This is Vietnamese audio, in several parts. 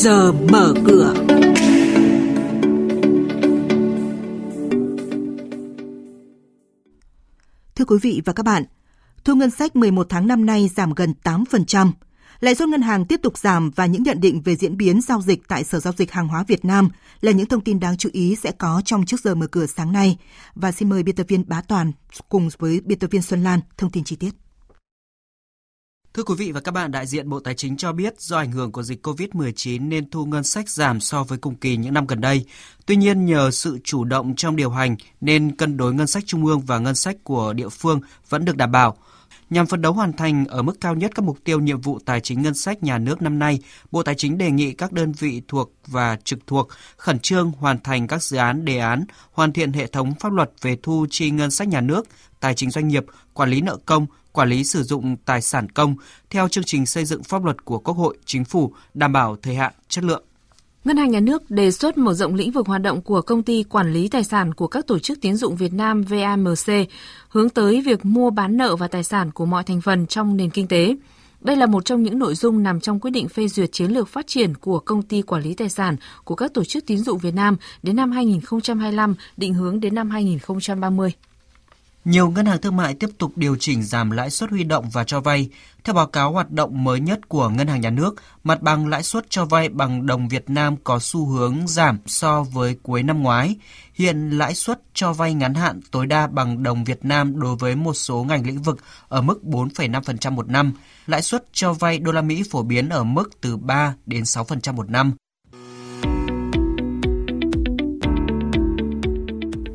giờ mở cửa. Thưa quý vị và các bạn, thu ngân sách 11 tháng năm nay giảm gần 8%. Lãi suất ngân hàng tiếp tục giảm và những nhận định về diễn biến giao dịch tại Sở Giao dịch Hàng hóa Việt Nam là những thông tin đáng chú ý sẽ có trong trước giờ mở cửa sáng nay. Và xin mời biên tập viên Bá Toàn cùng với biên tập viên Xuân Lan thông tin chi tiết. Thưa quý vị và các bạn, đại diện Bộ Tài chính cho biết do ảnh hưởng của dịch COVID-19 nên thu ngân sách giảm so với cùng kỳ những năm gần đây. Tuy nhiên, nhờ sự chủ động trong điều hành nên cân đối ngân sách trung ương và ngân sách của địa phương vẫn được đảm bảo. Nhằm phấn đấu hoàn thành ở mức cao nhất các mục tiêu nhiệm vụ tài chính ngân sách nhà nước năm nay, Bộ Tài chính đề nghị các đơn vị thuộc và trực thuộc khẩn trương hoàn thành các dự án đề án, hoàn thiện hệ thống pháp luật về thu chi ngân sách nhà nước, tài chính doanh nghiệp, quản lý nợ công, quản lý sử dụng tài sản công theo chương trình xây dựng pháp luật của Quốc hội, Chính phủ, đảm bảo thời hạn, chất lượng. Ngân hàng Nhà nước đề xuất mở rộng lĩnh vực hoạt động của công ty quản lý tài sản của các tổ chức tiến dụng Việt Nam VAMC, hướng tới việc mua bán nợ và tài sản của mọi thành phần trong nền kinh tế. Đây là một trong những nội dung nằm trong quyết định phê duyệt chiến lược phát triển của công ty quản lý tài sản của các tổ chức tín dụng Việt Nam đến năm 2025, định hướng đến năm 2030. Nhiều ngân hàng thương mại tiếp tục điều chỉnh giảm lãi suất huy động và cho vay. Theo báo cáo hoạt động mới nhất của Ngân hàng Nhà nước, mặt bằng lãi suất cho vay bằng đồng Việt Nam có xu hướng giảm so với cuối năm ngoái. Hiện lãi suất cho vay ngắn hạn tối đa bằng đồng Việt Nam đối với một số ngành lĩnh vực ở mức 4,5% một năm. Lãi suất cho vay đô la Mỹ phổ biến ở mức từ 3 đến 6% một năm.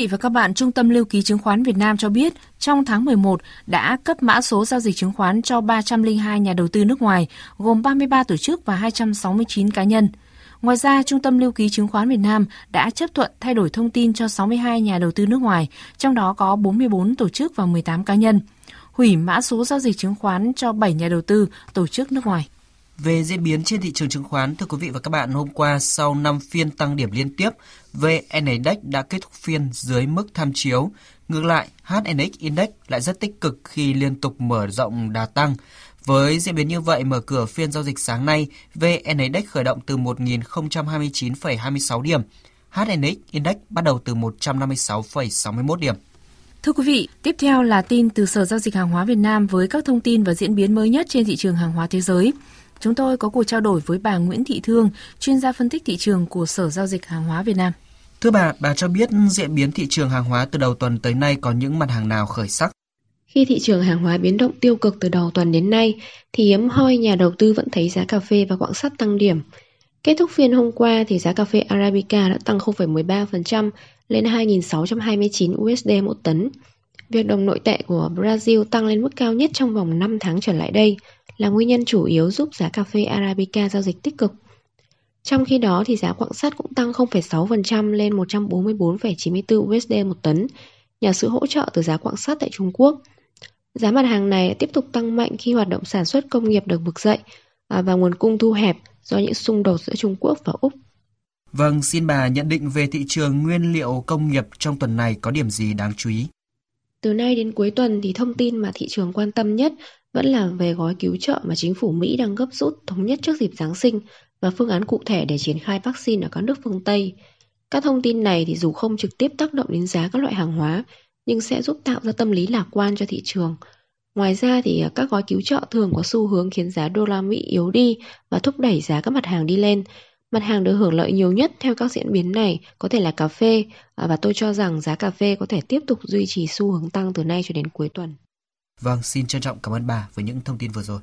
Vị và các bạn, Trung tâm Lưu ký Chứng khoán Việt Nam cho biết, trong tháng 11 đã cấp mã số giao dịch chứng khoán cho 302 nhà đầu tư nước ngoài, gồm 33 tổ chức và 269 cá nhân. Ngoài ra, Trung tâm Lưu ký Chứng khoán Việt Nam đã chấp thuận thay đổi thông tin cho 62 nhà đầu tư nước ngoài, trong đó có 44 tổ chức và 18 cá nhân. Hủy mã số giao dịch chứng khoán cho 7 nhà đầu tư, tổ chức nước ngoài. Về diễn biến trên thị trường chứng khoán, thưa quý vị và các bạn, hôm qua sau 5 phiên tăng điểm liên tiếp, VN Index đã kết thúc phiên dưới mức tham chiếu. Ngược lại, HNX Index lại rất tích cực khi liên tục mở rộng đà tăng. Với diễn biến như vậy, mở cửa phiên giao dịch sáng nay, VN Index khởi động từ 1.029,26 điểm. HNX Index bắt đầu từ 156,61 điểm. Thưa quý vị, tiếp theo là tin từ Sở Giao dịch Hàng hóa Việt Nam với các thông tin và diễn biến mới nhất trên thị trường hàng hóa thế giới. Chúng tôi có cuộc trao đổi với bà Nguyễn Thị Thương, chuyên gia phân tích thị trường của Sở Giao dịch Hàng hóa Việt Nam. Thưa bà, bà cho biết diễn biến thị trường hàng hóa từ đầu tuần tới nay có những mặt hàng nào khởi sắc? Khi thị trường hàng hóa biến động tiêu cực từ đầu tuần đến nay, thì hiếm hoi nhà đầu tư vẫn thấy giá cà phê và quặng sắt tăng điểm. Kết thúc phiên hôm qua thì giá cà phê Arabica đã tăng 0,13% lên 2.629 USD một tấn. Việc đồng nội tệ của Brazil tăng lên mức cao nhất trong vòng 5 tháng trở lại đây là nguyên nhân chủ yếu giúp giá cà phê Arabica giao dịch tích cực. Trong khi đó thì giá quặng sắt cũng tăng 0,6% lên 144,94 USD một tấn nhờ sự hỗ trợ từ giá quặng sắt tại Trung Quốc. Giá mặt hàng này tiếp tục tăng mạnh khi hoạt động sản xuất công nghiệp được vực dậy à, và nguồn cung thu hẹp do những xung đột giữa Trung Quốc và Úc. Vâng, xin bà nhận định về thị trường nguyên liệu công nghiệp trong tuần này có điểm gì đáng chú ý? Từ nay đến cuối tuần thì thông tin mà thị trường quan tâm nhất vẫn là về gói cứu trợ mà chính phủ Mỹ đang gấp rút thống nhất trước dịp Giáng sinh và phương án cụ thể để triển khai vaccine ở các nước phương Tây. Các thông tin này thì dù không trực tiếp tác động đến giá các loại hàng hóa, nhưng sẽ giúp tạo ra tâm lý lạc quan cho thị trường. Ngoài ra thì à, các gói cứu trợ thường có xu hướng khiến giá đô la Mỹ yếu đi và thúc đẩy giá các mặt hàng đi lên. Mặt hàng được hưởng lợi nhiều nhất theo các diễn biến này có thể là cà phê à, và tôi cho rằng giá cà phê có thể tiếp tục duy trì xu hướng tăng từ nay cho đến cuối tuần. Vâng, xin trân trọng cảm ơn bà với những thông tin vừa rồi.